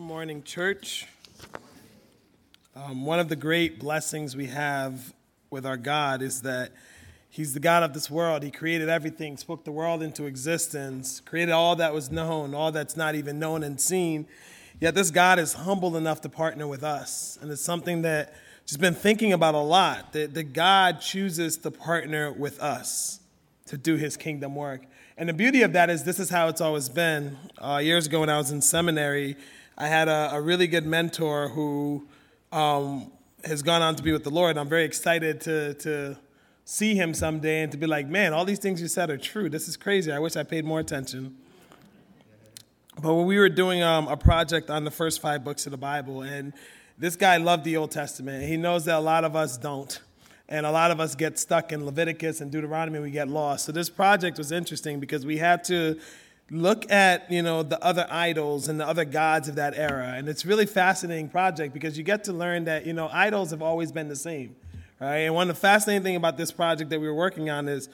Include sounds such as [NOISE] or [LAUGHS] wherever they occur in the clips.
Good morning, church. Um, one of the great blessings we have with our God is that He's the God of this world. He created everything, spoke the world into existence, created all that was known, all that's not even known and seen. Yet this God is humble enough to partner with us. And it's something that just been thinking about a lot that, that God chooses to partner with us to do his kingdom work. And the beauty of that is this is how it's always been. Uh, years ago when I was in seminary, I had a, a really good mentor who um, has gone on to be with the Lord. I'm very excited to, to see him someday and to be like, man, all these things you said are true. This is crazy. I wish I paid more attention. But when we were doing um, a project on the first five books of the Bible, and this guy loved the Old Testament, he knows that a lot of us don't. And a lot of us get stuck in Leviticus and Deuteronomy, we get lost. So this project was interesting because we had to look at you know the other idols and the other gods of that era. And it's really fascinating project because you get to learn that you know idols have always been the same right? And one of the fascinating thing about this project that we were working on is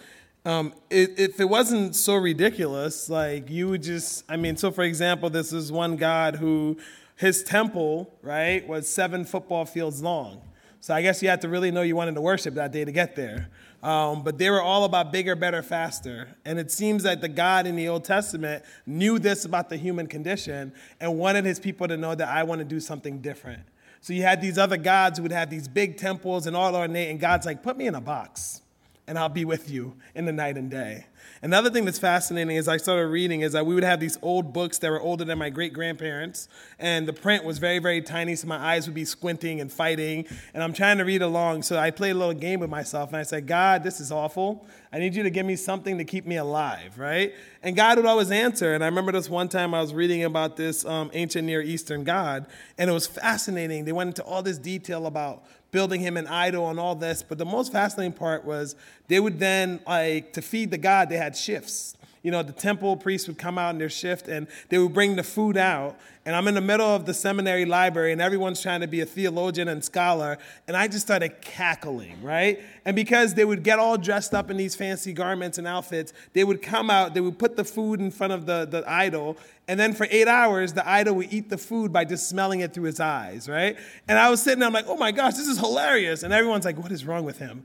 um, it, if it wasn't so ridiculous like you would just i mean so for example this is one god who his temple right was seven football fields long so I guess you had to really know you wanted to worship that day to get there. Um, but they were all about bigger, better, faster. And it seems that the God in the Old Testament knew this about the human condition and wanted his people to know that I want to do something different. So you had these other gods who would have these big temples and all ornate, and God's like, put me in a box and I'll be with you in the night and day. Another thing that's fascinating is I started reading is that we would have these old books that were older than my great grandparents, and the print was very, very tiny, so my eyes would be squinting and fighting, and I'm trying to read along. So I played a little game with myself, and I said, God, this is awful. I need you to give me something to keep me alive, right? And God would always answer. And I remember this one time I was reading about this um, ancient Near Eastern God, and it was fascinating. They went into all this detail about building him an idol and all this. But the most fascinating part was they would then, like, to feed the god, they had shifts you know, the temple priests would come out in their shift and they would bring the food out. And I'm in the middle of the seminary library and everyone's trying to be a theologian and scholar. And I just started cackling, right? And because they would get all dressed up in these fancy garments and outfits, they would come out, they would put the food in front of the, the idol. And then for eight hours, the idol would eat the food by just smelling it through his eyes, right? And I was sitting there, I'm like, oh my gosh, this is hilarious. And everyone's like, what is wrong with him?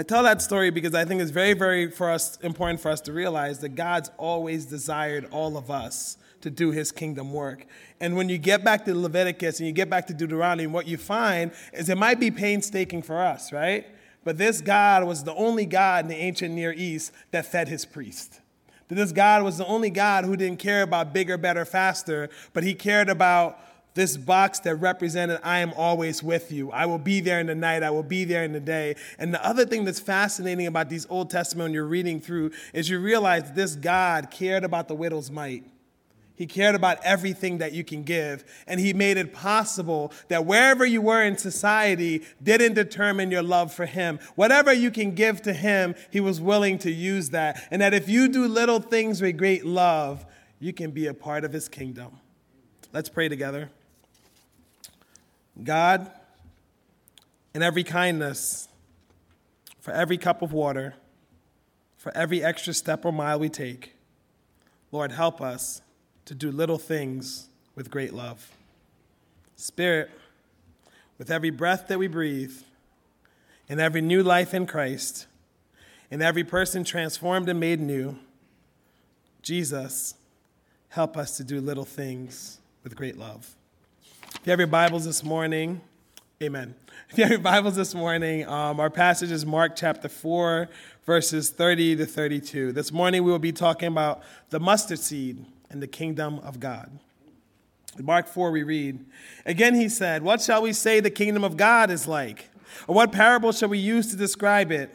I tell that story because I think it's very, very for us important for us to realize that God's always desired all of us to do his kingdom work. And when you get back to Leviticus and you get back to Deuteronomy, what you find is it might be painstaking for us, right? But this God was the only God in the ancient Near East that fed his priest. That this God was the only God who didn't care about bigger, better, faster, but he cared about this box that represented I am always with you. I will be there in the night. I will be there in the day. And the other thing that's fascinating about these Old Testament you're reading through is you realize this God cared about the widow's mite. He cared about everything that you can give. And he made it possible that wherever you were in society didn't determine your love for him. Whatever you can give to him, he was willing to use that. And that if you do little things with great love, you can be a part of his kingdom. Let's pray together. God, in every kindness, for every cup of water, for every extra step or mile we take, Lord, help us to do little things with great love. Spirit, with every breath that we breathe, in every new life in Christ, in every person transformed and made new, Jesus, help us to do little things with great love. If you have your Bibles this morning, amen. If you have your Bibles this morning, um, our passage is Mark chapter 4, verses 30 to 32. This morning we will be talking about the mustard seed and the kingdom of God. In Mark 4, we read, Again he said, What shall we say the kingdom of God is like? Or what parable shall we use to describe it?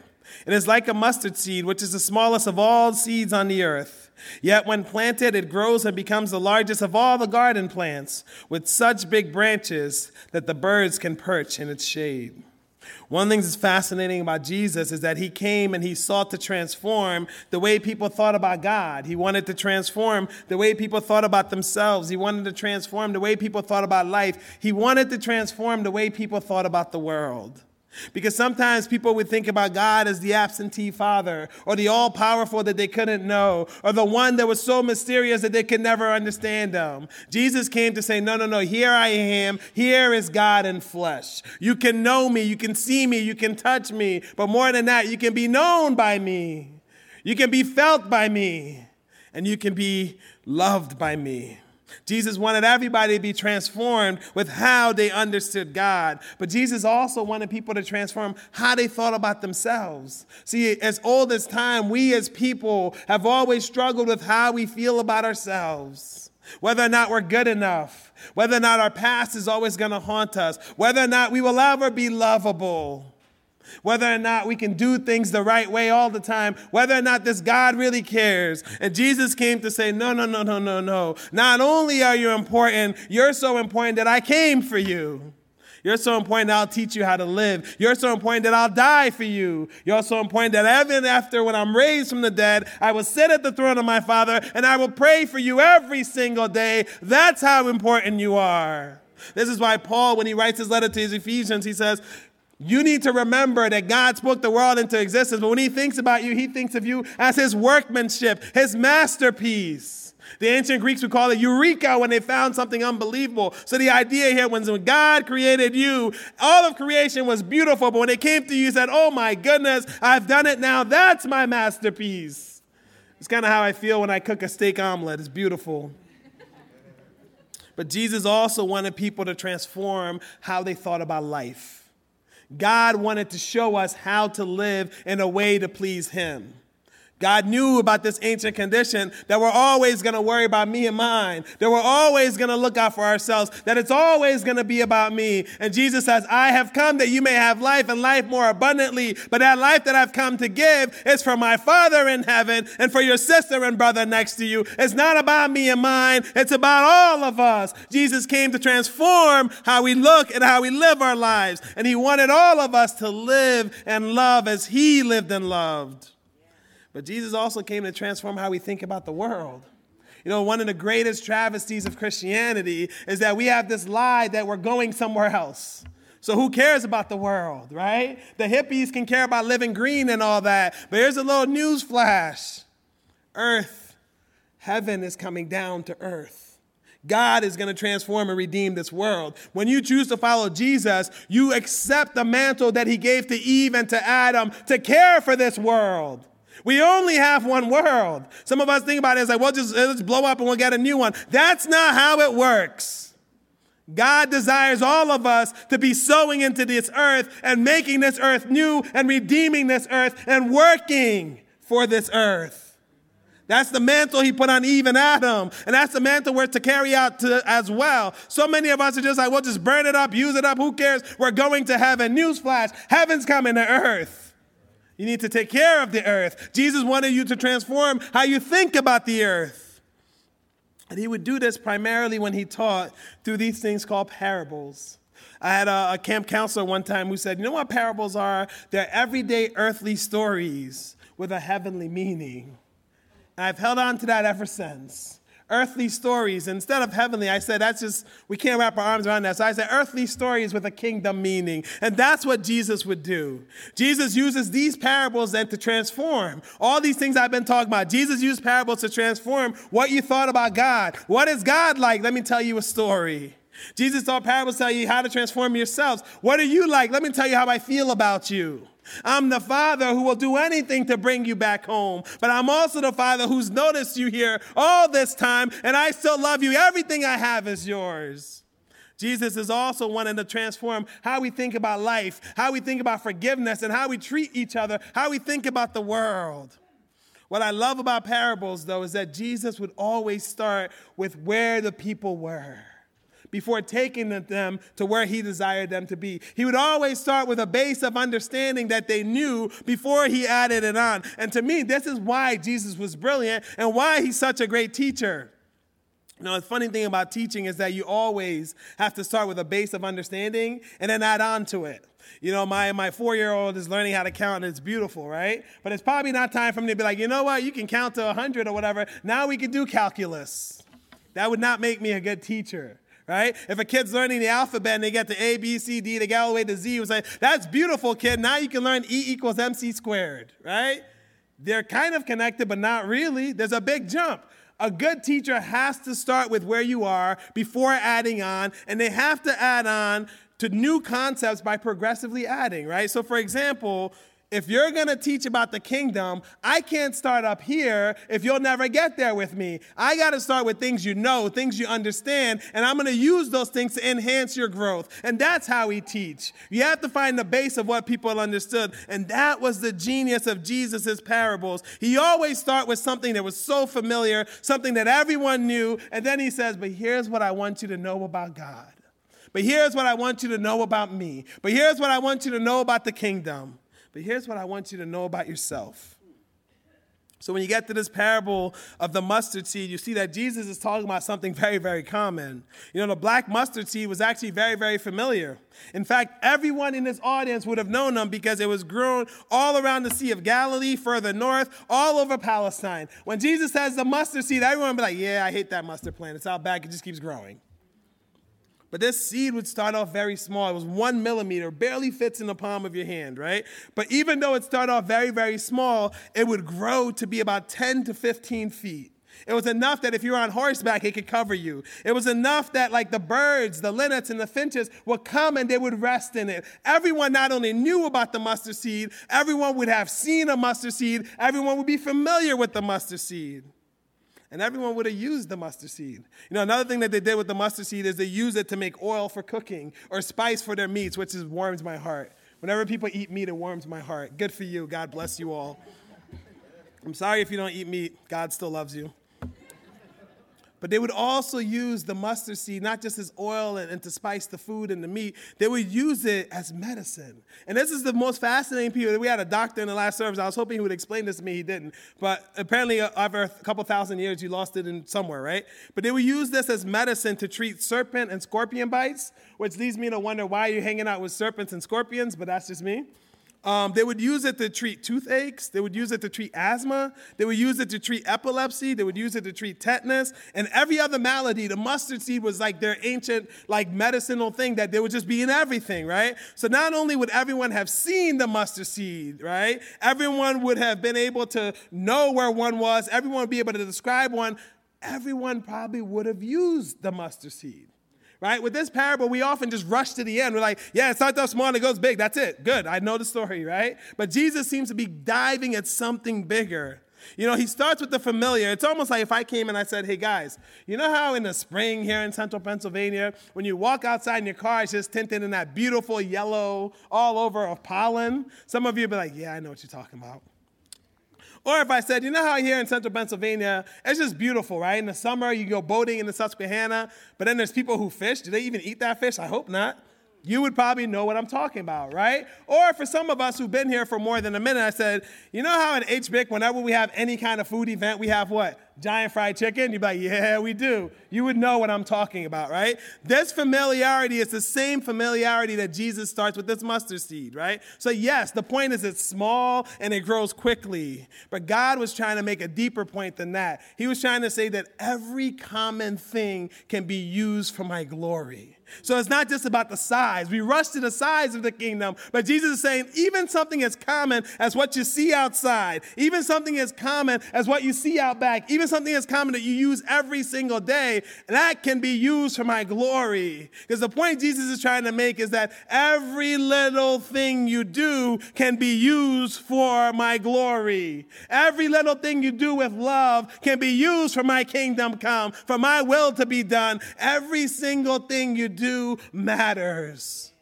It is like a mustard seed, which is the smallest of all seeds on the earth. Yet when planted, it grows and becomes the largest of all the garden plants, with such big branches that the birds can perch in its shade. One of the things that's fascinating about Jesus is that he came and he sought to transform the way people thought about God. He wanted to transform the way people thought about themselves. He wanted to transform the way people thought about life. He wanted to transform the way people thought about the world. Because sometimes people would think about God as the absentee father, or the all powerful that they couldn't know, or the one that was so mysterious that they could never understand him. Jesus came to say, No, no, no, here I am. Here is God in flesh. You can know me, you can see me, you can touch me, but more than that, you can be known by me, you can be felt by me, and you can be loved by me. Jesus wanted everybody to be transformed with how they understood God. But Jesus also wanted people to transform how they thought about themselves. See, as old as time, we as people have always struggled with how we feel about ourselves. Whether or not we're good enough, whether or not our past is always going to haunt us, whether or not we will ever be lovable whether or not we can do things the right way all the time, whether or not this God really cares. And Jesus came to say, No, no, no, no, no, no. Not only are you important, you're so important that I came for you. You're so important that I'll teach you how to live. You're so important that I'll die for you. You're so important that even after when I'm raised from the dead, I will sit at the throne of my Father and I will pray for you every single day. That's how important you are. This is why Paul, when he writes his letter to his Ephesians, he says, you need to remember that God spoke the world into existence, but when He thinks about you, He thinks of you as His workmanship, His masterpiece. The ancient Greeks would call it eureka when they found something unbelievable. So the idea here, was when God created you, all of creation was beautiful, but when it came to you, you said, Oh my goodness, I've done it now. That's my masterpiece. It's kind of how I feel when I cook a steak omelet. It's beautiful. But Jesus also wanted people to transform how they thought about life. God wanted to show us how to live in a way to please Him. God knew about this ancient condition that we're always going to worry about me and mine, that we're always going to look out for ourselves, that it's always going to be about me. And Jesus says, I have come that you may have life and life more abundantly, but that life that I've come to give is for my Father in heaven and for your sister and brother next to you. It's not about me and mine, it's about all of us. Jesus came to transform how we look and how we live our lives, and He wanted all of us to live and love as He lived and loved. But Jesus also came to transform how we think about the world. You know, one of the greatest travesties of Christianity is that we have this lie that we're going somewhere else. So who cares about the world, right? The hippies can care about living green and all that. But here's a little news flash. Earth, heaven is coming down to earth. God is going to transform and redeem this world. When you choose to follow Jesus, you accept the mantle that he gave to Eve and to Adam to care for this world. We only have one world. Some of us think about it as like, well, just let's blow up and we'll get a new one. That's not how it works. God desires all of us to be sowing into this earth and making this earth new and redeeming this earth and working for this earth. That's the mantle he put on Eve and Adam. And that's the mantle we're to carry out to, as well. So many of us are just like, well, just burn it up, use it up, who cares? We're going to heaven. Newsflash, heaven's coming to earth. You need to take care of the earth. Jesus wanted you to transform how you think about the earth. And he would do this primarily when he taught through these things called parables. I had a, a, camp counselor one time who said, You know what parables are? They're everyday earthly stories with a heavenly meaning. And I've held on to that ever since earthly stories. Instead of heavenly, I said, that's just, we can't wrap our arms around that. So I said, earthly stories with a kingdom meaning. And that's what Jesus would do. Jesus uses these parables then to transform all these things I've been talking about. Jesus used parables to transform what you thought about God. What is God like? Let me tell you a story. Jesus taught parables tell you how to transform yourselves. What are you like? Let me tell you how I feel about you. I'm the father who will do anything to bring you back home. But I'm also the father who's noticed you here all this time, and I still love you. Everything I have is yours. Jesus is also wanting to transform how we think about life, how we think about forgiveness, and how we treat each other, how we think about the world. What I love about parables, though, is that Jesus would always start with where the people were before taking them to where he desired them to be. He would always start with a base of understanding that they knew before he added it on. And to me, this is why Jesus was brilliant and why he's such a great teacher. Now, the funny thing about teaching is that you always have to start with a base of understanding and then add on to it. You know, my, my four year old is learning how to count and it's beautiful, right? But it's probably not time for me to be like, you know what, you can count to 100 or whatever. Now we can do calculus. That would not make me a good teacher right? If a kid's learning the alphabet and they get to A, B, C, D, they get all the way to Z, you say, that's beautiful, kid. Now you can learn E equals MC squared, right? They're kind of connected, but not really. There's a big jump. A good teacher has to start with where you are before adding on, and they have to add on to new concepts by progressively adding, right? So, for example, if you're going to teach about the kingdom, I can't start up here if you'll never get there with me. I got to start with things you know, things you understand, and I'm going to use those things to enhance your growth. And that's how we teach. You have to find the base of what people understood. And that was the genius of Jesus' parables. He always start with something that was so familiar, something that everyone knew, and then he says, "But here's what I want you to know about God." But here's what I want you to know about me. But here's what I want you to know about the kingdom. But here's what I want you to know about yourself. So when you get to this parable of the mustard seed, you see that Jesus is talking about something very, very common. You know, the black mustard seed was actually very, very familiar. In fact, everyone in this audience would have known them because it was grown all around the Sea of Galilee, further north, all over Palestine. When Jesus says the mustard seed, everyone would be like, yeah, I hate that mustard plant. It's out back, it just keeps growing. But this seed would start off very small. It was one millimeter, barely fits in the palm of your hand, right? But even though it started off very, very small, it would grow to be about 10 to 15 feet. It was enough that if you were on horseback, it could cover you. It was enough that, like the birds, the linnets, and the finches would come and they would rest in it. Everyone not only knew about the mustard seed, everyone would have seen a mustard seed, everyone would be familiar with the mustard seed and everyone would have used the mustard seed. You know, another thing that they did with the mustard seed is they used it to make oil for cooking or spice for their meats, which is warms my heart. Whenever people eat meat, it warms my heart. Good for you. God bless you all. I'm sorry if you don't eat meat. God still loves you. But they would also use the mustard seed, not just as oil and, and, to spice the food and the meat, they would use it as medicine. And this is the most fascinating piece. We had a doctor in the last service. I was hoping he would explain this to me. He didn't. But apparently, uh, over a couple thousand years, you lost it in somewhere, right? But they would use this as medicine to treat serpent and scorpion bites, which leads me to wonder why you're hanging out with serpents and scorpions, but that's just me. Um, they would use it to treat toothaches. They would use it to treat asthma. They would use it to treat epilepsy. They would use it to treat tetanus and every other malady. The mustard seed was like their ancient, like medicinal thing that they would just be in everything, right? So not only would everyone have seen the mustard seed, right? Everyone would have been able to know where one was. Everyone would be able to describe one. Everyone probably would have used the mustard seed right? With this parable, we often just rush to the end. We're like, yeah, it starts off small and it goes big. That's it. Good. I know the story, right? But Jesus seems to be diving at something bigger. You know, he starts with the familiar. It's almost like if I came and I said, hey guys, you know how in the spring here in central Pennsylvania, when you walk outside in your car, it's just tinted in that beautiful yellow all over of pollen? Some of you be like, yeah, I know what you're talking about. Or if I said, you know how here in central Pennsylvania, it's just beautiful, right? In the summer, you go boating in the Susquehanna, but then there's people who fish. Do they even eat that fish? I hope not. You would probably know what I'm talking about, right? Or for some of us who've been here for more than a minute, I said, you know how in HBIC, whenever we have any kind of food event, we have what? Giant fried chicken? You'd be like, yeah, we do. You would know what I'm talking about, right? This familiarity is the same familiarity that Jesus starts with this mustard seed, right? So, yes, the point is it's small and it grows quickly. But God was trying to make a deeper point than that. He was trying to say that every common thing can be used for my glory. So it's not just about the size. We rush to the size of the kingdom, but Jesus is saying even something as common as what you see outside, even something as common as what you see out back, even something that's common that you use every single day, that can be used for my glory. Because the point Jesus is trying to make is that every little thing you do can be used for my glory. Every little thing you do with love can be used for my kingdom come, for my will to be done. Every single thing you do matters.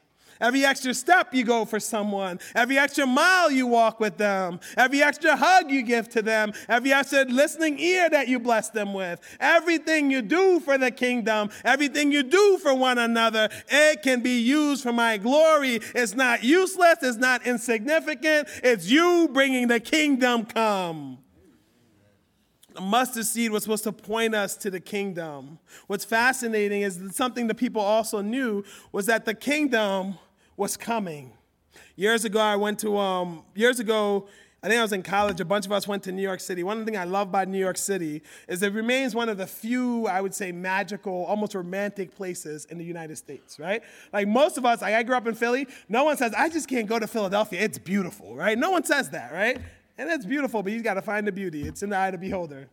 Every extra step you go for someone, every extra mile you walk with them, every extra hug you give to them, every extra listening ear that you bless them with, everything you do for the kingdom, everything you do for one another, it can be used for my glory. It's not useless, it's not insignificant, it's you bringing the kingdom come. The mustard seed was supposed to point us to the kingdom. What's fascinating is something the people also knew was that the kingdom was coming. Years ago, I went to, um, years ago, I think I was in college. A bunch of us went to New York City. One thing I love about New York City is it remains one of the few, I would say, magical, almost romantic places in the United States, right? Like most of us, like I grew up in Philly, no one says, I just can't go to Philadelphia. It's beautiful, right? No one says that, right? And it's beautiful, but you got to find the beauty. It's in the eye of the beholder.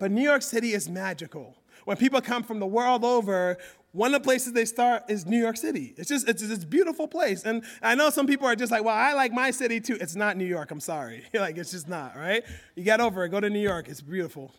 But New York City is magical. When people come from the world over, one of the places they start is New York City. It's just, it's this beautiful place. And I know some people are just like, well, I like my city too. It's not New York, I'm sorry. [LAUGHS] like, it's just not, right? You get over it, go to New York, it's beautiful.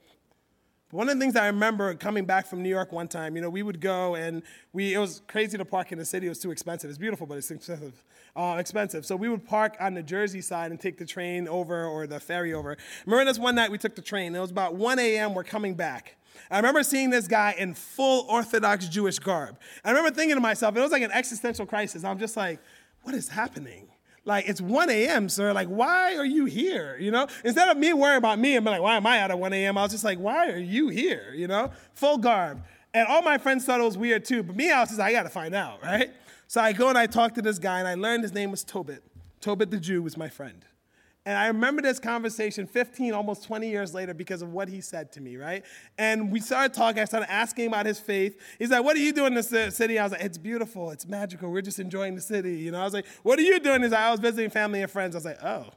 But one of the things I remember coming back from New York one time, you know, we would go and we, it was crazy to park in the city. It was too expensive. It's beautiful, but it's expensive. Uh, expensive. So we would park on the Jersey side and take the train over or the ferry over. Remember this one night we took the train. It was about 1 a.m. We're coming back. I remember seeing this guy in full Orthodox Jewish garb. I remember thinking to myself, it was like an existential crisis. I'm just like, what is happening? Like, it's 1 a.m., sir. Like, why are you here? You know? Instead of me worrying about me and being like, why am I out at 1 a.m., I was just like, why are you here? You know? Full garb. And all my friends thought it was weird too, but me, I was just like, I gotta find out, right? So I go and I talk to this guy, and I learned his name was Tobit. Tobit the Jew was my friend. And I remember this conversation 15, almost 20 years later because of what he said to me, right? And we started talking. I started asking about his faith. He's like, What are you doing in the city? I was like, It's beautiful. It's magical. We're just enjoying the city. You know, I was like, What are you doing? He's like, I was visiting family and friends. I was like, Oh,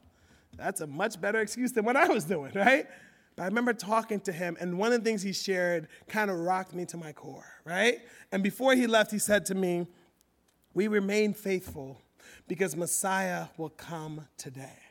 that's a much better excuse than what I was doing, [LAUGHS] right? But I remember talking to him, and one of the things he shared kind of rocked me to my core, right? And before he left, he said to me, We remain faithful because Messiah will come today.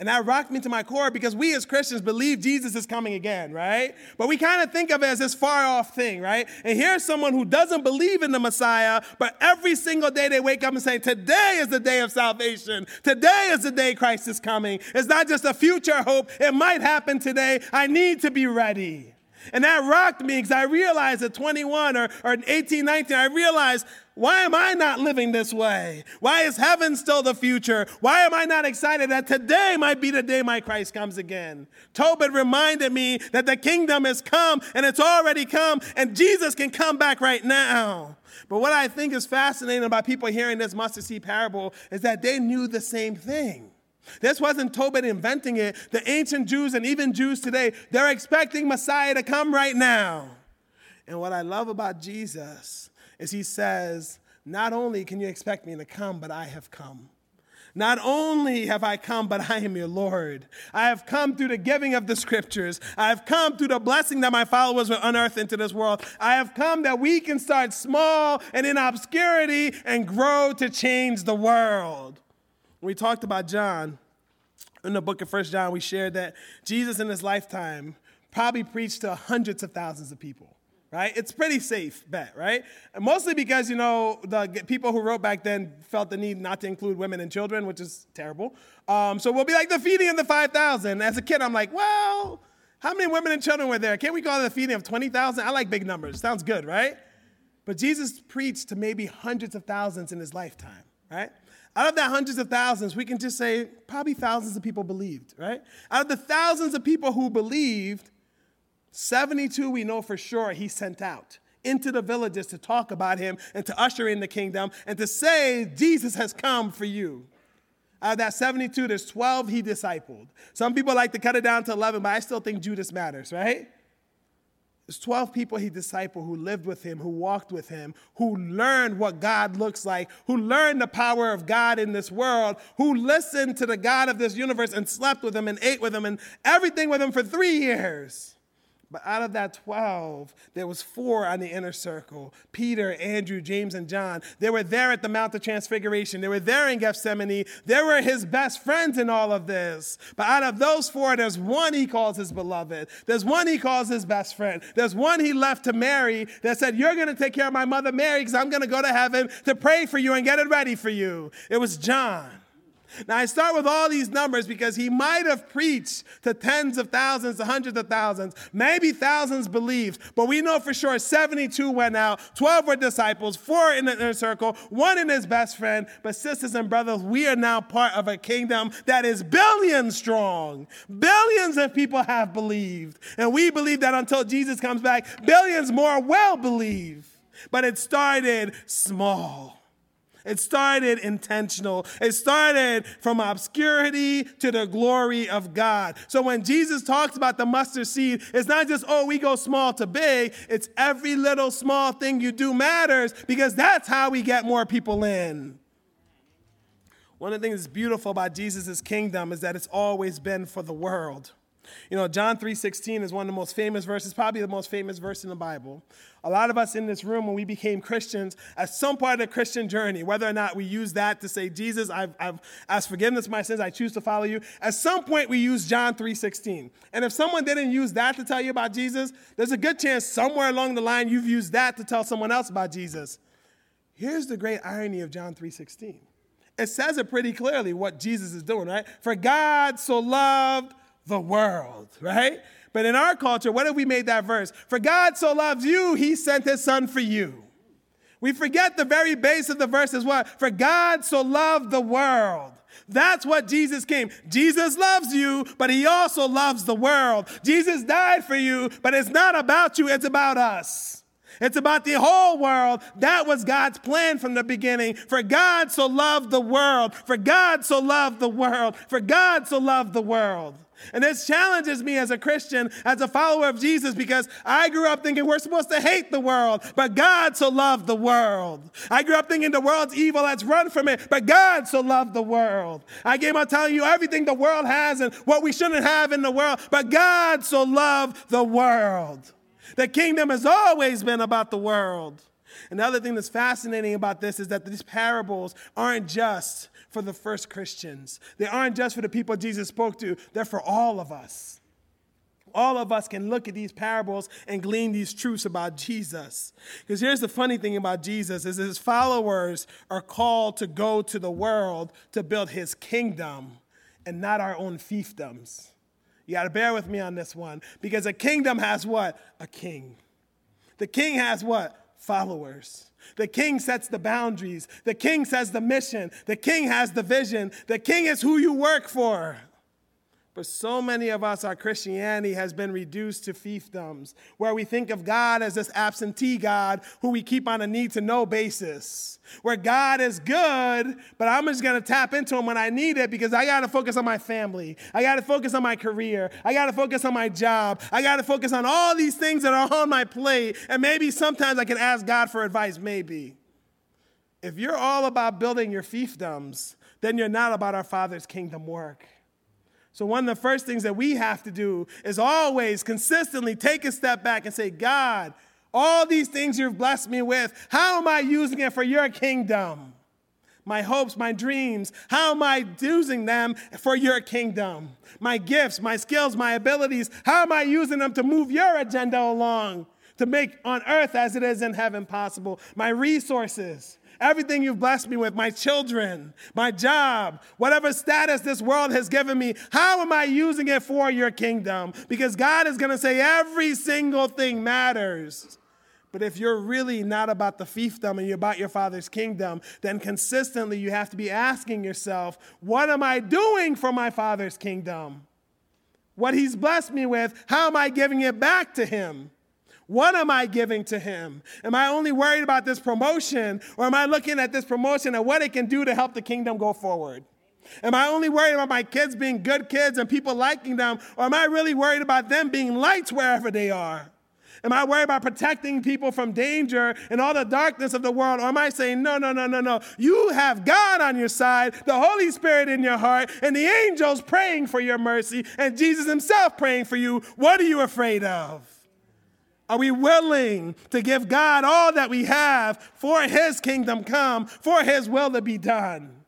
And that rocked me to my core because we as Christians believe Jesus is coming again, right? But we kind of think of it as this far off thing, right? And here's someone who doesn't believe in the Messiah, but every single day they wake up and say, Today is the day of salvation. Today is the day Christ is coming. It's not just a future hope, it might happen today. I need to be ready. And that rocked me because I realized at 21 or, or 18, 19, I realized why am I not living this way? Why is heaven still the future? Why am I not excited that today might be the day my Christ comes again? Tobit reminded me that the kingdom has come and it's already come and Jesus can come back right now. But what I think is fascinating about people hearing this mustard seed parable is that they knew the same thing. This wasn't Tobit inventing it. The ancient Jews and even Jews today, they're expecting Messiah to come right now. And what I love about Jesus is he says, Not only can you expect me to come, but I have come. Not only have I come, but I am your Lord. I have come through the giving of the scriptures. I have come through the blessing that my followers will unearth into this world. I have come that we can start small and in obscurity and grow to change the world. We talked about John in the book of First John. We shared that Jesus in his lifetime probably preached to hundreds of thousands of people right? It's pretty safe bet, right? And mostly because, you know, the people who wrote back then felt the need not to include women and children, which is terrible. Um, so we'll be like the feeding of the 5,000. As a kid, I'm like, well, how many women and children were there? Can't we call it the feeding of 20,000? I like big numbers. Sounds good, right? But Jesus preached to maybe hundreds of thousands in his lifetime, right? Out of that hundreds of thousands, we can just say probably thousands of people believed, right? Out of the thousands of people who believed, 72 we know for sure he sent out into the villages to talk about him and to usher in the kingdom and to say, Jesus has come for you. Out of that 72, there's 12 he discipled. Some people like to cut it down to 11, but I still think Judas matters, right? There's 12 people he discipled who lived with him, who walked with him, who learned what God looks like, who learned the power of God in this world, who listened to the God of this universe and slept with him and ate with him and everything with him for three years. But out of that 12, there was four on the inner circle Peter, Andrew, James, and John. They were there at the Mount of Transfiguration. They were there in Gethsemane. They were his best friends in all of this. But out of those four, there's one he calls his beloved. There's one he calls his best friend. There's one he left to Mary that said, You're going to take care of my mother Mary because I'm going to go to heaven to pray for you and get it ready for you. It was John. Now, I start with all these numbers because he might have preached to tens of thousands, hundreds of thousands, maybe thousands believed, but we know for sure 72 went out, 12 were disciples, four in the inner circle, one in his best friend. But, sisters and brothers, we are now part of a kingdom that is billions strong. Billions of people have believed. And we believe that until Jesus comes back, billions more will believe. But it started small. It started intentional. It started from obscurity to the glory of God. So when Jesus talks about the mustard seed, it's not just, oh, we go small to big. It's every little small thing you do matters because that's how we get more people in. One of the things that's beautiful about Jesus' kingdom is that it's always been for the world. You know, John 3:16 is one of the most famous verses, probably the most famous verse in the Bible. A lot of us in this room, when we became Christians, at some part of the Christian journey, whether or not we use that to say, Jesus, I've, I've asked forgiveness of my sins, I choose to follow you, at some point we use John 3:16. And if someone didn't use that to tell you about Jesus, there's a good chance somewhere along the line you've used that to tell someone else about Jesus. Here's the great irony of John 3:16. It says it pretty clearly what Jesus is doing, right? For God so loved the world, right? But in our culture, what have we made that verse? For God so loves you, he sent his son for you. We forget the very base of the verse is what? For God so loved the world. That's what Jesus came. Jesus loves you, but he also loves the world. Jesus died for you, but it's not about you, it's about us. It's about the whole world. That was God's plan from the beginning. For God so loved the world. For God so loved the world. For God so loved the world. And this challenges me as a Christian, as a follower of Jesus, because I grew up thinking we're supposed to hate the world, but God so loved the world. I grew up thinking the world's evil, let's run from it, but God so loved the world. I came out telling you everything the world has and what we shouldn't have in the world, but God so loved the world. The kingdom has always been about the world. Another thing that's fascinating about this is that these parables aren't just for the first Christians. They aren't just for the people Jesus spoke to, they're for all of us. All of us can look at these parables and glean these truths about Jesus. Because here's the funny thing about Jesus is his followers are called to go to the world to build his kingdom and not our own fiefdoms. You got to bear with me on this one because a kingdom has what? A king. The king has what? Followers. The king sets the boundaries. The king says the mission. The king has the vision. The king is who you work for. But so many of us, our Christianity has been reduced to fiefdoms, where we think of God as this absentee God who we keep on a need to know basis. Where God is good, but I'm just gonna tap into Him when I need it because I gotta focus on my family. I gotta focus on my career. I gotta focus on my job. I gotta focus on all these things that are on my plate. And maybe sometimes I can ask God for advice, maybe. If you're all about building your fiefdoms, then you're not about our Father's kingdom work. So, one of the first things that we have to do is always consistently take a step back and say, God, all these things you've blessed me with, how am I using it for your kingdom? My hopes, my dreams, how am I using them for your kingdom? My gifts, my skills, my abilities, how am I using them to move your agenda along? To make on earth as it is in heaven possible. My resources, everything you've blessed me with, my children, my job, whatever status this world has given me, how am I using it for your kingdom? Because God is going to say every single thing matters. But if you're really not about the fiefdom and you're about your father's kingdom, then consistently you have to be asking yourself, what am I doing for my father's kingdom? What he's blessed me with, how am I giving it back to him? What am I giving to him? Am I only worried about this promotion, or am I looking at this promotion and what it can do to help the kingdom go forward? Am I only worried about my kids being good kids and people liking them, or am I really worried about them being lights wherever they are? Am I worried about protecting people from danger and all the darkness of the world? Or am I saying, no, no, no, no, no. You have God on your side, the Holy Spirit in your heart, and the angels praying for your mercy, and Jesus Himself praying for you. What are you afraid of? Are we willing to give God all that we have for His kingdom come, for His will to be done?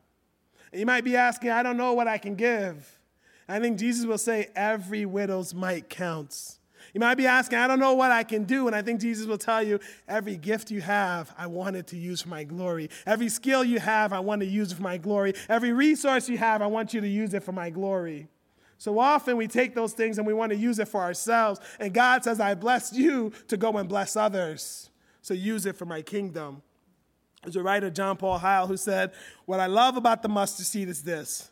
You might be asking, I don't know what I can give. I think Jesus will say, every widow's mite counts. You might be asking, I don't know what I can do. And I think Jesus will tell you, every gift you have, I wanted to use for my glory. Every skill you have, I want to use for my glory. Every resource you have, I want you to use it for my glory. So often we take those things and we want to use it for ourselves. And God says, I blessed you to go and bless others. So use it for my kingdom. There's a writer, John Paul Heil, who said, What I love about the mustard seed is this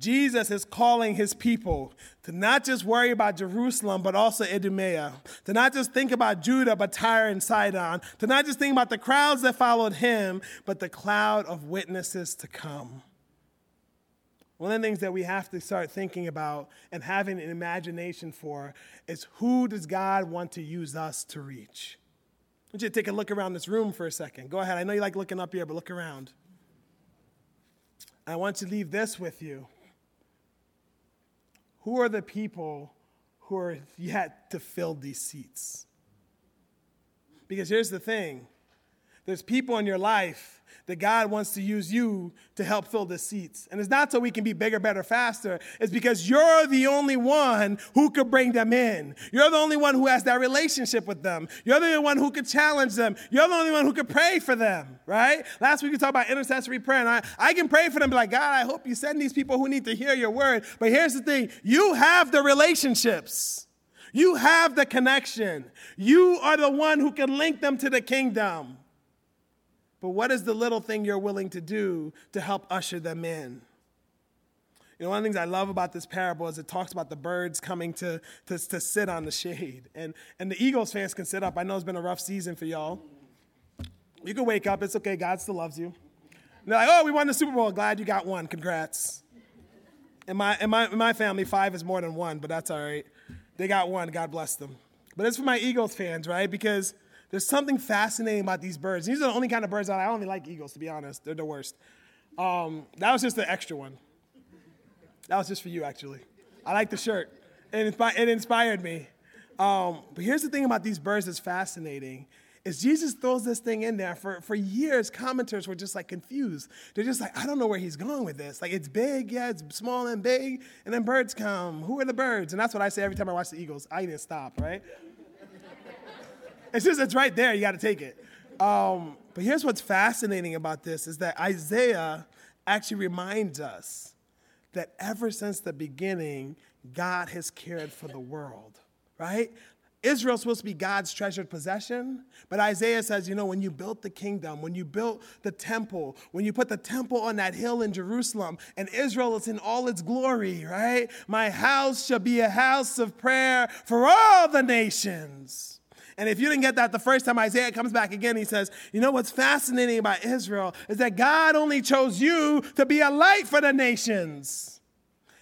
Jesus is calling his people to not just worry about Jerusalem, but also Idumea, to not just think about Judah, but Tyre and Sidon, to not just think about the crowds that followed him, but the cloud of witnesses to come. One of the things that we have to start thinking about and having an imagination for is who does God want to use us to reach? I want you to take a look around this room for a second. Go ahead. I know you like looking up here, but look around. I want to leave this with you. Who are the people who are yet to fill these seats? Because here's the thing there's people in your life that God wants to use you to help fill the seats. And it's not so we can be bigger, better, faster. It's because you're the only one who could bring them in. You're the only one who has that relationship with them. You're the only one who could challenge them. You're the only one who could pray for them, right? Last week we talked about intercessory prayer, and I, I can pray for them, like, God, I hope you send these people who need to hear your word. But here's the thing you have the relationships. You have the connection. You are the one who can link them to the kingdom. But what is the little thing you're willing to do to help usher them in? You know, one of the things I love about this parable is it talks about the birds coming to, to, to sit on the shade. And, and the Eagles fans can sit up. I know it's been a rough season for y'all. You can wake up. It's okay. God still loves you. And they're like, oh, we won the Super Bowl. Glad you got one. Congrats. In my, in, my, in my family, five is more than one, but that's all right. They got one. God bless them. But it's for my Eagles fans, right? Because – there's something fascinating about these birds. These are the only kind of birds I, I only like eagles, to be honest. They're the worst. Um, that was just the extra one. That was just for you, actually. I like the shirt. It, inspi- it inspired me. Um, but here's the thing about these birds that's fascinating is Jesus throws this thing in there. For, for years, commenters were just like confused. They're just like, I don't know where he's going with this. Like, it's big, yeah, it's small and big, and then birds come. Who are the birds? And that's what I say every time I watch the Eagles. I to stop, right? It's just, it's right there. You got to take it. Um, but here's what's fascinating about this is that Isaiah actually reminds us that ever since the beginning, God has cared for the world, right? Israel's supposed to be God's treasured possession, but Isaiah says, you know, when you built the kingdom, when you built the temple, when you put the temple on that hill in Jerusalem, and Israel is in all its glory, right? My house shall be a house of prayer for all the nations. And if you didn't get that the first time, Isaiah comes back again. He says, You know what's fascinating about Israel is that God only chose you to be a light for the nations.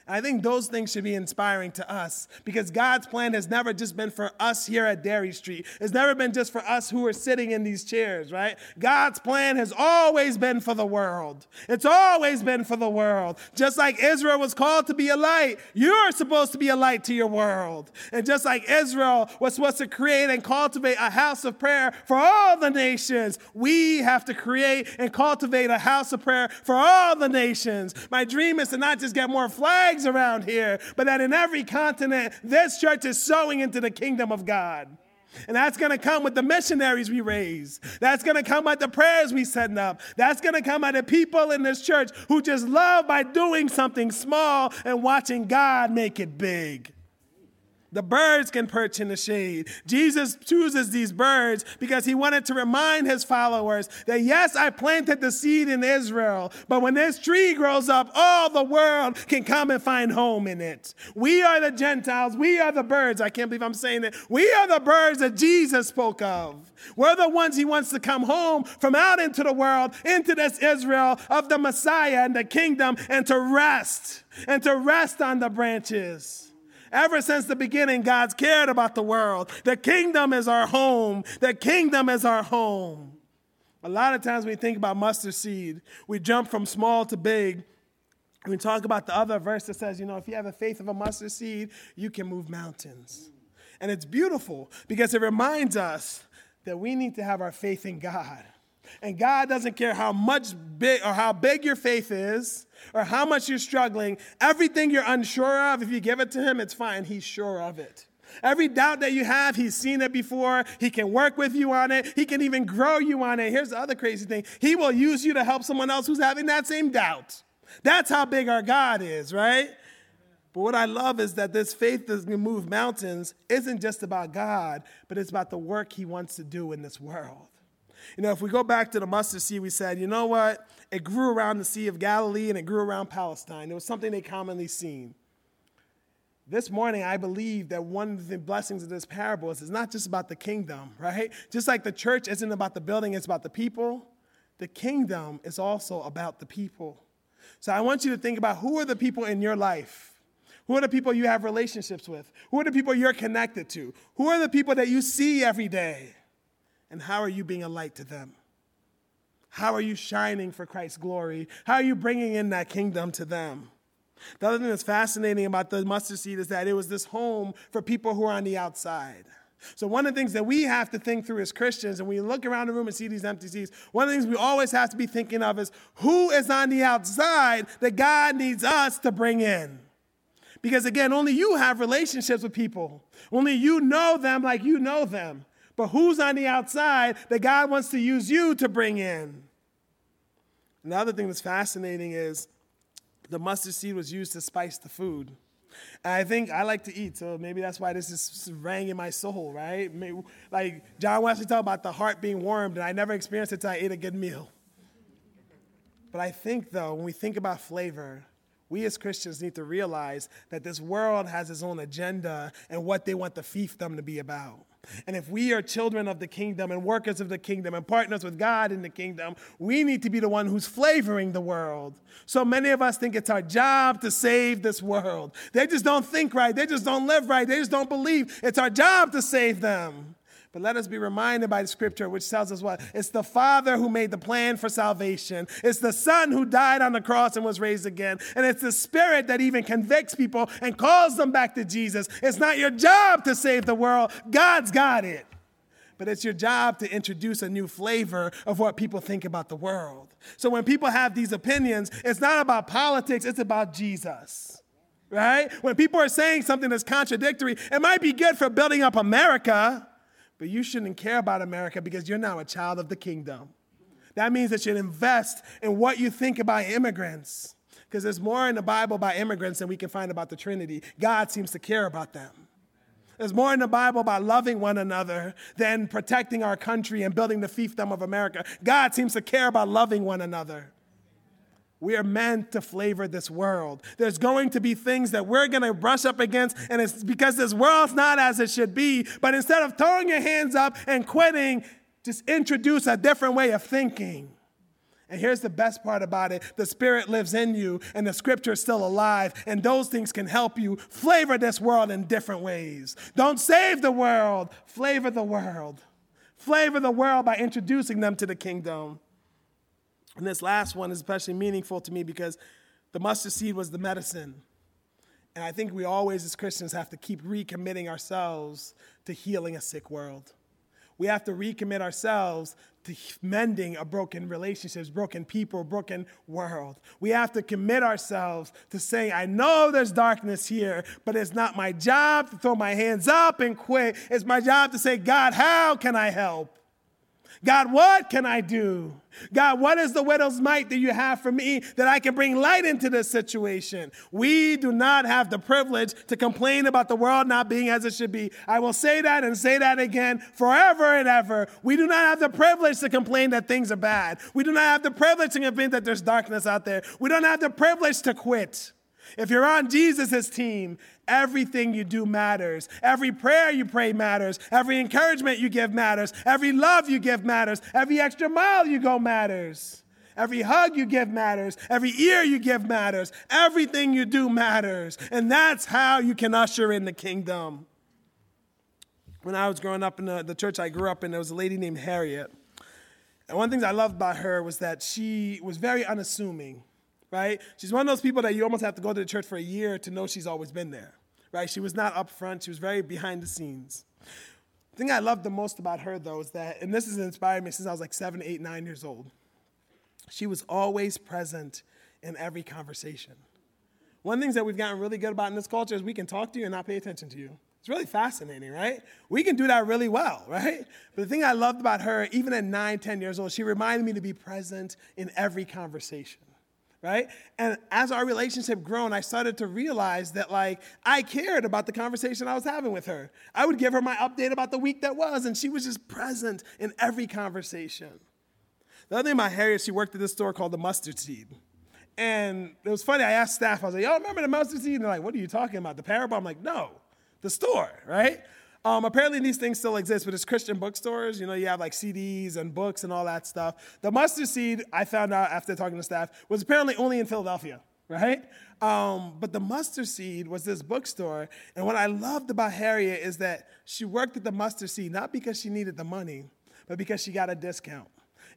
I think those things should be inspiring to us because God's plan has never just been for us here at Derry Street. It's never been just for us who are sitting in these chairs, right? God's plan has always been for the world. It's always been for the world. Just like Israel was called to be a light, you're supposed to be a light to your world. And just like Israel was supposed to create and cultivate a house of prayer for all the nations, we have to create and cultivate a house of prayer for all the nations. My dream is to not just get more flags around here, but that in every continent, this church is sowing into the kingdom of God. And that's going to come with the missionaries we raise. That's going to come with the prayers we send up. That's going to come out of people in this church who just love by doing something small and watching God make it big. The birds can perch in the shade. Jesus chooses these birds because he wanted to remind his followers that, yes, I planted the seed in Israel, but when this tree grows up, all the world can come and find home in it. We are the Gentiles. We are the birds. I can't believe I'm saying it. We are the birds that Jesus spoke of. We're the ones he wants to come home from out into the world, into this Israel of the Messiah and the kingdom, and to rest, and to rest on the branches. Ever since the beginning, God's cared about the world. The kingdom is our home. The kingdom is our home. A lot of times we think about mustard seed, we jump from small to big. We talk about the other verse that says, you know, if you have the faith of a mustard seed, you can move mountains. And it's beautiful because it reminds us that we need to have our faith in God. And God doesn't care how much big or how big your faith is or how much you're struggling. Everything you're unsure of, if you give it to Him, it's fine. He's sure of it. Every doubt that you have, He's seen it before. He can work with you on it. He can even grow you on it. Here's the other crazy thing He will use you to help someone else who's having that same doubt. That's how big our God is, right? But what I love is that this faith that can move mountains isn't just about God, but it's about the work He wants to do in this world. You know, if we go back to the mustard seed, we said, you know what? It grew around the Sea of Galilee and it grew around Palestine. It was something they commonly seen. This morning, I believe that one of the blessings of this parable is it's not just about the kingdom, right? Just like the church isn't about the building, it's about the people. The kingdom is also about the people. So I want you to think about who are the people in your life? Who are the people you have relationships with? Who are the people you're connected to? Who are the people that you see every day? And how are you being a light to them? How are you shining for Christ's glory? How are you bringing in that kingdom to them? The other thing that's fascinating about the mustard seed is that it was this home for people who are on the outside. So, one of the things that we have to think through as Christians, and we look around the room and see these empty seats, one of the things we always have to be thinking of is who is on the outside that God needs us to bring in? Because again, only you have relationships with people, only you know them like you know them. But who's on the outside that God wants to use you to bring in? Another thing that's fascinating is the mustard seed was used to spice the food. And I think I like to eat, so maybe that's why this is rang in my soul, right? Maybe, like John Wesley talked about the heart being warmed, and I never experienced it until I ate a good meal. But I think, though, when we think about flavor, we as Christians need to realize that this world has its own agenda and what they want the fiefdom to be about. And if we are children of the kingdom and workers of the kingdom and partners with God in the kingdom, we need to be the one who's flavoring the world. So many of us think it's our job to save this world. They just don't think right. They just don't live right. They just don't believe it's our job to save them. But let us be reminded by the scripture, which tells us what? It's the Father who made the plan for salvation. It's the Son who died on the cross and was raised again. And it's the Spirit that even convicts people and calls them back to Jesus. It's not your job to save the world, God's got it. But it's your job to introduce a new flavor of what people think about the world. So when people have these opinions, it's not about politics, it's about Jesus right? When people are saying something that's contradictory, it might be good for building up America, but you shouldn't care about America because you're now a child of the kingdom. That means that you invest in what you think about immigrants. Because there's more in the Bible about immigrants than we can find about the Trinity. God seems to care about them. There's more in the Bible about loving one another than protecting our country and building the fiefdom of America. God seems to care about loving one another. We are meant to flavor this world. There's going to be things that we're going to brush up against, and it's because this world's not as it should be. But instead of throwing your hands up and quitting, just introduce a different way of thinking. And here's the best part about it the Spirit lives in you, and the Scripture is still alive, and those things can help you flavor this world in different ways. Don't save the world, flavor the world. Flavor the world by introducing them to the kingdom. And this last one is especially meaningful to me because the mustard seed was the medicine. And I think we always, as Christians, have to keep recommitting ourselves to healing a sick world. We have to recommit ourselves to mending a broken relationships, broken people, broken world. We have to commit ourselves to saying, I know there's darkness here, but it's not my job to throw my hands up and quit. It's my job to say, God, how can I help? God, what can I do? God, what is the widow's mite that you have for me that I can bring light into this situation? We do not have the privilege to complain about the world not being as it should be. I will say that and say that again forever and ever. We do not have the privilege to complain that things are bad. We do not have the privilege to complain that there's darkness out there. We don't have the privilege to quit. If you're on Jesus' team, everything you do matters. Every prayer you pray matters. Every encouragement you give matters. Every love you give matters. Every extra mile you go matters. Every hug you give matters. Every ear you give matters. Everything you do matters. And that's how you can usher in the kingdom. When I was growing up in the, the church I grew up in, there was a lady named Harriet. And one of the things I loved about her was that she was very unassuming right? She's one of those people that you almost have to go to the church for a year to know she's always been there, right? She was not up front, she was very behind the scenes. The thing I loved the most about her, though, is that, and this has inspired me since I was like seven, eight, nine years old, she was always present in every conversation. One of the things that we've gotten really good about in this culture is we can talk to you and not pay attention to you. It's really fascinating, right? We can do that really well, [LAUGHS] right? But the thing I loved about her, even at nine, ten years old, she reminded me to be present in every conversation. Right? And as our relationship grown, I started to realize that like I cared about the conversation I was having with her. I would give her my update about the week that was, and she was just present in every conversation. The other thing about Harriet, she worked at this store called the Mustard Seed. And it was funny, I asked staff, I was like, y'all remember the mustard seed? And they're like, what are you talking about? The parable? I'm like, no, the store, right? Um, apparently, these things still exist, but it's Christian bookstores. You know, you have like CDs and books and all that stuff. The mustard seed, I found out after talking to staff, was apparently only in Philadelphia, right? Um, but the mustard seed was this bookstore. And what I loved about Harriet is that she worked at the mustard seed not because she needed the money, but because she got a discount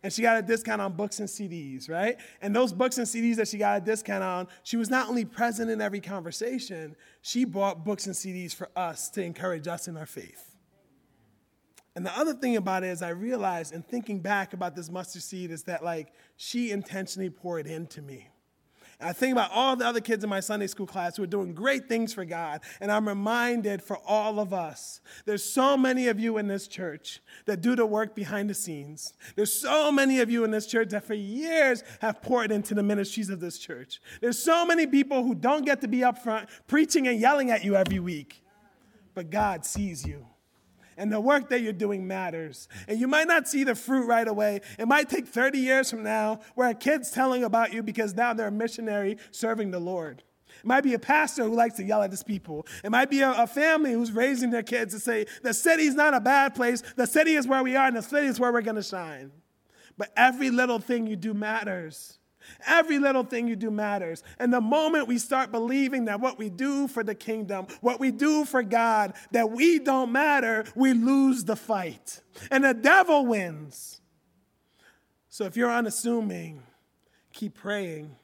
and she got a discount on books and CDs, right? And those books and CDs that she got a discount on, she was not only present in every conversation, she bought books and CDs for us to encourage us in our faith. And the other thing about it is, I realized in thinking back about this mustard seed is that, like, she intentionally poured into me. I think about all the other kids in my Sunday school class who are doing great things for God, and I'm reminded for all of us, there's so many of you in this church that do the work behind the scenes. There's so many of you in this church that for years have poured into the ministries of this church. There's so many people who don't get to be up front preaching and yelling at you every week, but God sees you and the work that you're doing matters. And you might not see the fruit right away. It might take 30 years from now where a kid's telling about you because now they're a missionary serving the Lord. It might be a pastor who likes to yell at his people. It might be a, a family who's raising their kids to say, the city's not a bad place. The city is where we are, and the city is where we're going to shine. But every little thing you do matters. Every little thing you do matters. And the moment we start believing that what we do for the kingdom, what we do for God, that we don't matter, we lose the fight. And the devil wins. So if you're unassuming, keep praying.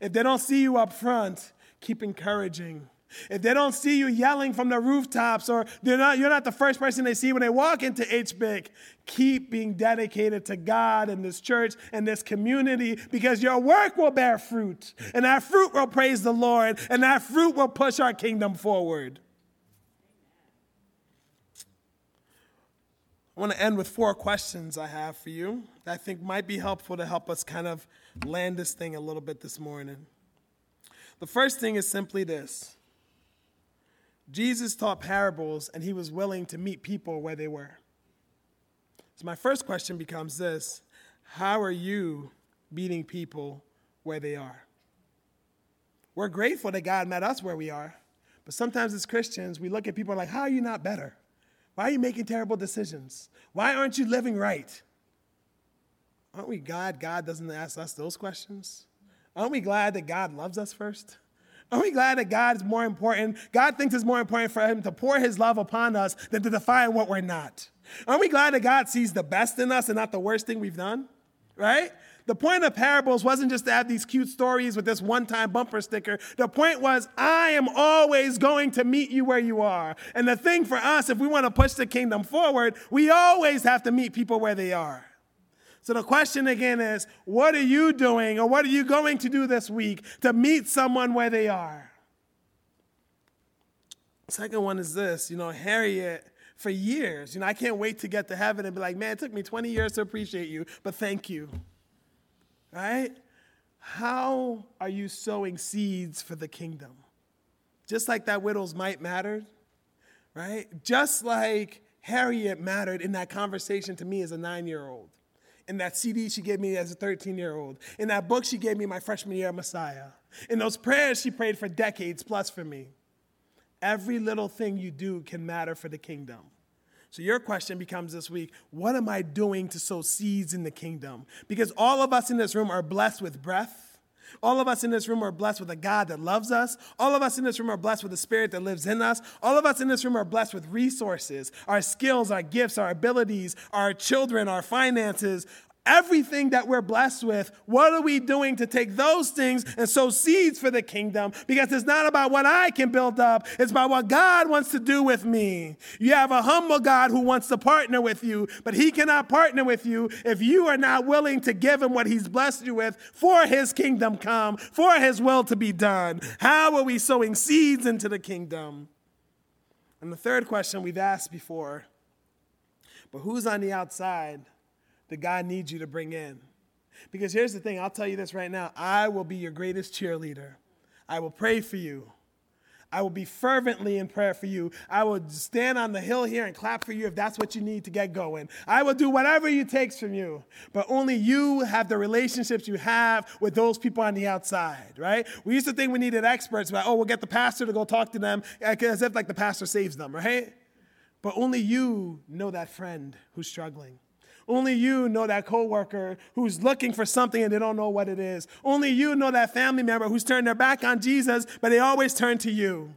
If they don't see you up front, keep encouraging. If they don't see you yelling from the rooftops or not, you're not the first person they see when they walk into HBIC, keep being dedicated to God and this church and this community because your work will bear fruit. And that fruit will praise the Lord and that fruit will push our kingdom forward. I want to end with four questions I have for you that I think might be helpful to help us kind of land this thing a little bit this morning. The first thing is simply this Jesus taught parables and he was willing to meet people where they were. So, my first question becomes this How are you meeting people where they are? We're grateful that God met us where we are, but sometimes as Christians, we look at people like, How are you not better? Why are you making terrible decisions? Why aren't you living right? Aren't we glad God doesn't ask us those questions? Aren't we glad that God loves us first? Aren't we glad that God is more important? God thinks it's more important for Him to pour His love upon us than to define what we're not. Aren't we glad that God sees the best in us and not the worst thing we've done? Right? The point of parables wasn't just to have these cute stories with this one time bumper sticker. The point was, I am always going to meet you where you are. And the thing for us, if we want to push the kingdom forward, we always have to meet people where they are. So the question again is what are you doing or what are you going to do this week to meet someone where they are? Second one is this, you know, Harriet for years, you know, I can't wait to get to heaven and be like, man, it took me 20 years to appreciate you, but thank you. Right? How are you sowing seeds for the kingdom? Just like that widow's mite mattered, right? Just like Harriet mattered in that conversation to me as a nine year old in that CD she gave me as a 13 year old, in that book she gave me my freshman year of Messiah, in those prayers she prayed for decades plus for me. Every little thing you do can matter for the kingdom. So, your question becomes this week what am I doing to sow seeds in the kingdom? Because all of us in this room are blessed with breath. All of us in this room are blessed with a God that loves us. All of us in this room are blessed with a spirit that lives in us. All of us in this room are blessed with resources, our skills, our gifts, our abilities, our children, our finances, everything that we're blessed with, what are we doing to take those things and sow seeds for the kingdom? Because it's not about what I can build up, it's about what God wants to do with me. You have a humble God who wants to partner with you, but he cannot partner with you if you are not willing to give him what he's blessed you with for his kingdom come, for his will to be done. How are we sowing seeds into the kingdom? And the third question we've asked before, but who's on the outside? That God needs you to bring in. Because here's the thing I'll tell you this right now I will be your greatest cheerleader. I will pray for you. I will be fervently in prayer for you. I will stand on the hill here and clap for you if that's what you need to get going. I will do whatever it takes from you. But only you have the relationships you have with those people on the outside, right? We used to think we needed experts, but oh, we'll get the pastor to go talk to them as if like the pastor saves them, right? But only you know that friend who's struggling. Only you know that coworker who's looking for something and they don't know what it is. Only you know that family member who's turned their back on Jesus, but they always turn to you.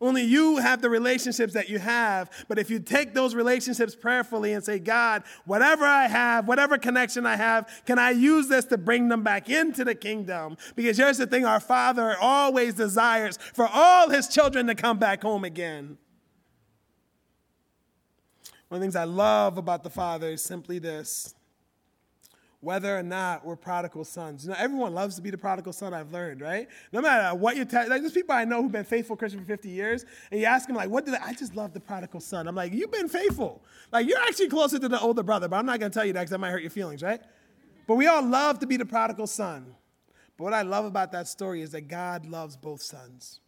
Only you have the relationships that you have. But if you take those relationships prayerfully and say, God, whatever I have, whatever connection I have, can I use this to bring them back into the kingdom? Because here's the thing our Father always desires for all his children to come back home again. One of the things I love about the Father is simply this whether or not we're prodigal sons. You know, everyone loves to be the prodigal son, I've learned, right? No matter what you tell, like there's people I know who've been faithful Christian for 50 years, and you ask them, like, what did I, I just love the prodigal son. I'm like, you've been faithful. Like, you're actually closer to the older brother, but I'm not going to tell you that because that might hurt your feelings, right? But we all love to be the prodigal son. But what I love about that story is that God loves both sons.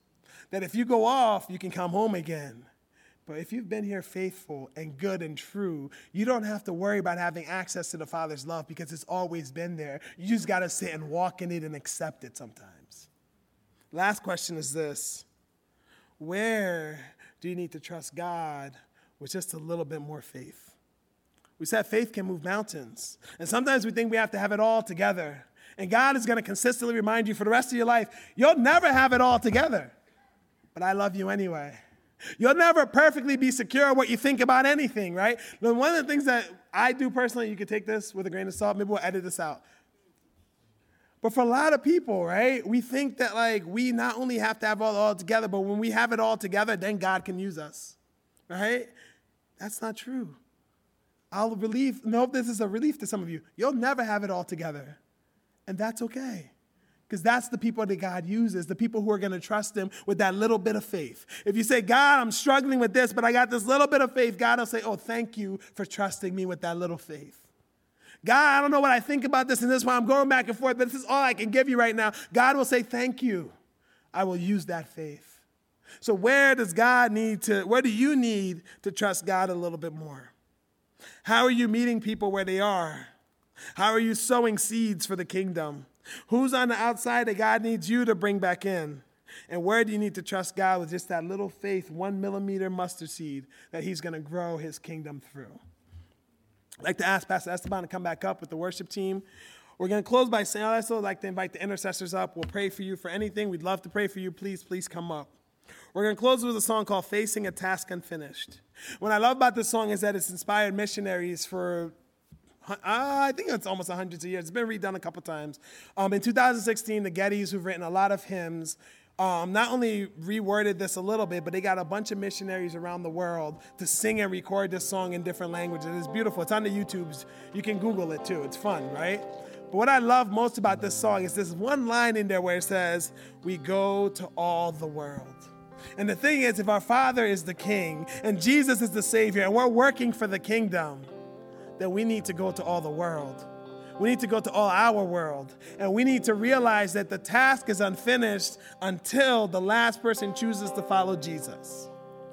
That if you go off, you can come home again. But if you've been here faithful and good and true, you don't have to worry about having access to the Father's love because it's always been there. You just got to sit and walk in it and accept it sometimes. Last question is this Where do you need to trust God with just a little bit more faith? We said faith can move mountains. And sometimes we think we have to have it all together. And God is going to consistently remind you for the rest of your life, you'll never have it all together. But I love you anyway. You'll never perfectly be secure what you think about anything, right? But one of the things that I do personally, you can take this with a grain of salt, maybe we'll edit this out. But for a lot of people, right, we think that like we not only have to have it all together, but when we have it all together, then God can use us, right? That's not true. I'll relieve, no, this is a relief to some of you. You'll never have it all together, and that's okay. Because that's the people that God uses, the people who are going to trust Him with that little bit of faith. If you say, God, I'm struggling with this, but I got this little bit of faith, God will say, Oh, thank you for trusting me with that little faith. God, I don't know what I think about this and this, is why I'm going back and forth, but this is all I can give you right now. God will say, Thank you. I will use that faith. So, where does God need to, where do you need to trust God a little bit more? How are you meeting people where they are? How are you sowing seeds for the kingdom? Who's on the outside that God needs you to bring back in? And where do you need to trust God with just that little faith, one millimeter mustard seed that He's going to grow His kingdom through? I'd like to ask Pastor Esteban to come back up with the worship team. We're going to close by saying, oh, I'd also like to invite the intercessors up. We'll pray for you for anything. We'd love to pray for you. Please, please come up. We're going to close with a song called Facing a Task Unfinished. What I love about this song is that it's inspired missionaries for I think it's almost hundreds of years. It's been redone a couple times. Um, in 2016, the Gettys, who've written a lot of hymns, um, not only reworded this a little bit, but they got a bunch of missionaries around the world to sing and record this song in different languages. It's beautiful. It's on the YouTubes. You can Google it too. It's fun, right? But what I love most about this song is this one line in there where it says, We go to all the world. And the thing is, if our Father is the King and Jesus is the Savior and we're working for the kingdom, that we need to go to all the world. We need to go to all our world. And we need to realize that the task is unfinished until the last person chooses to follow Jesus.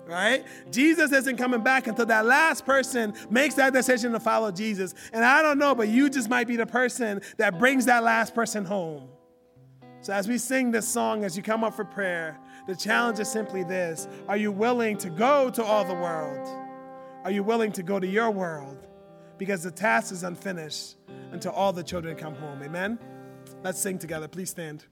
Right? Jesus isn't coming back until that last person makes that decision to follow Jesus. And I don't know, but you just might be the person that brings that last person home. So as we sing this song, as you come up for prayer, the challenge is simply this Are you willing to go to all the world? Are you willing to go to your world? Because the task is unfinished until all the children come home. Amen? Let's sing together. Please stand.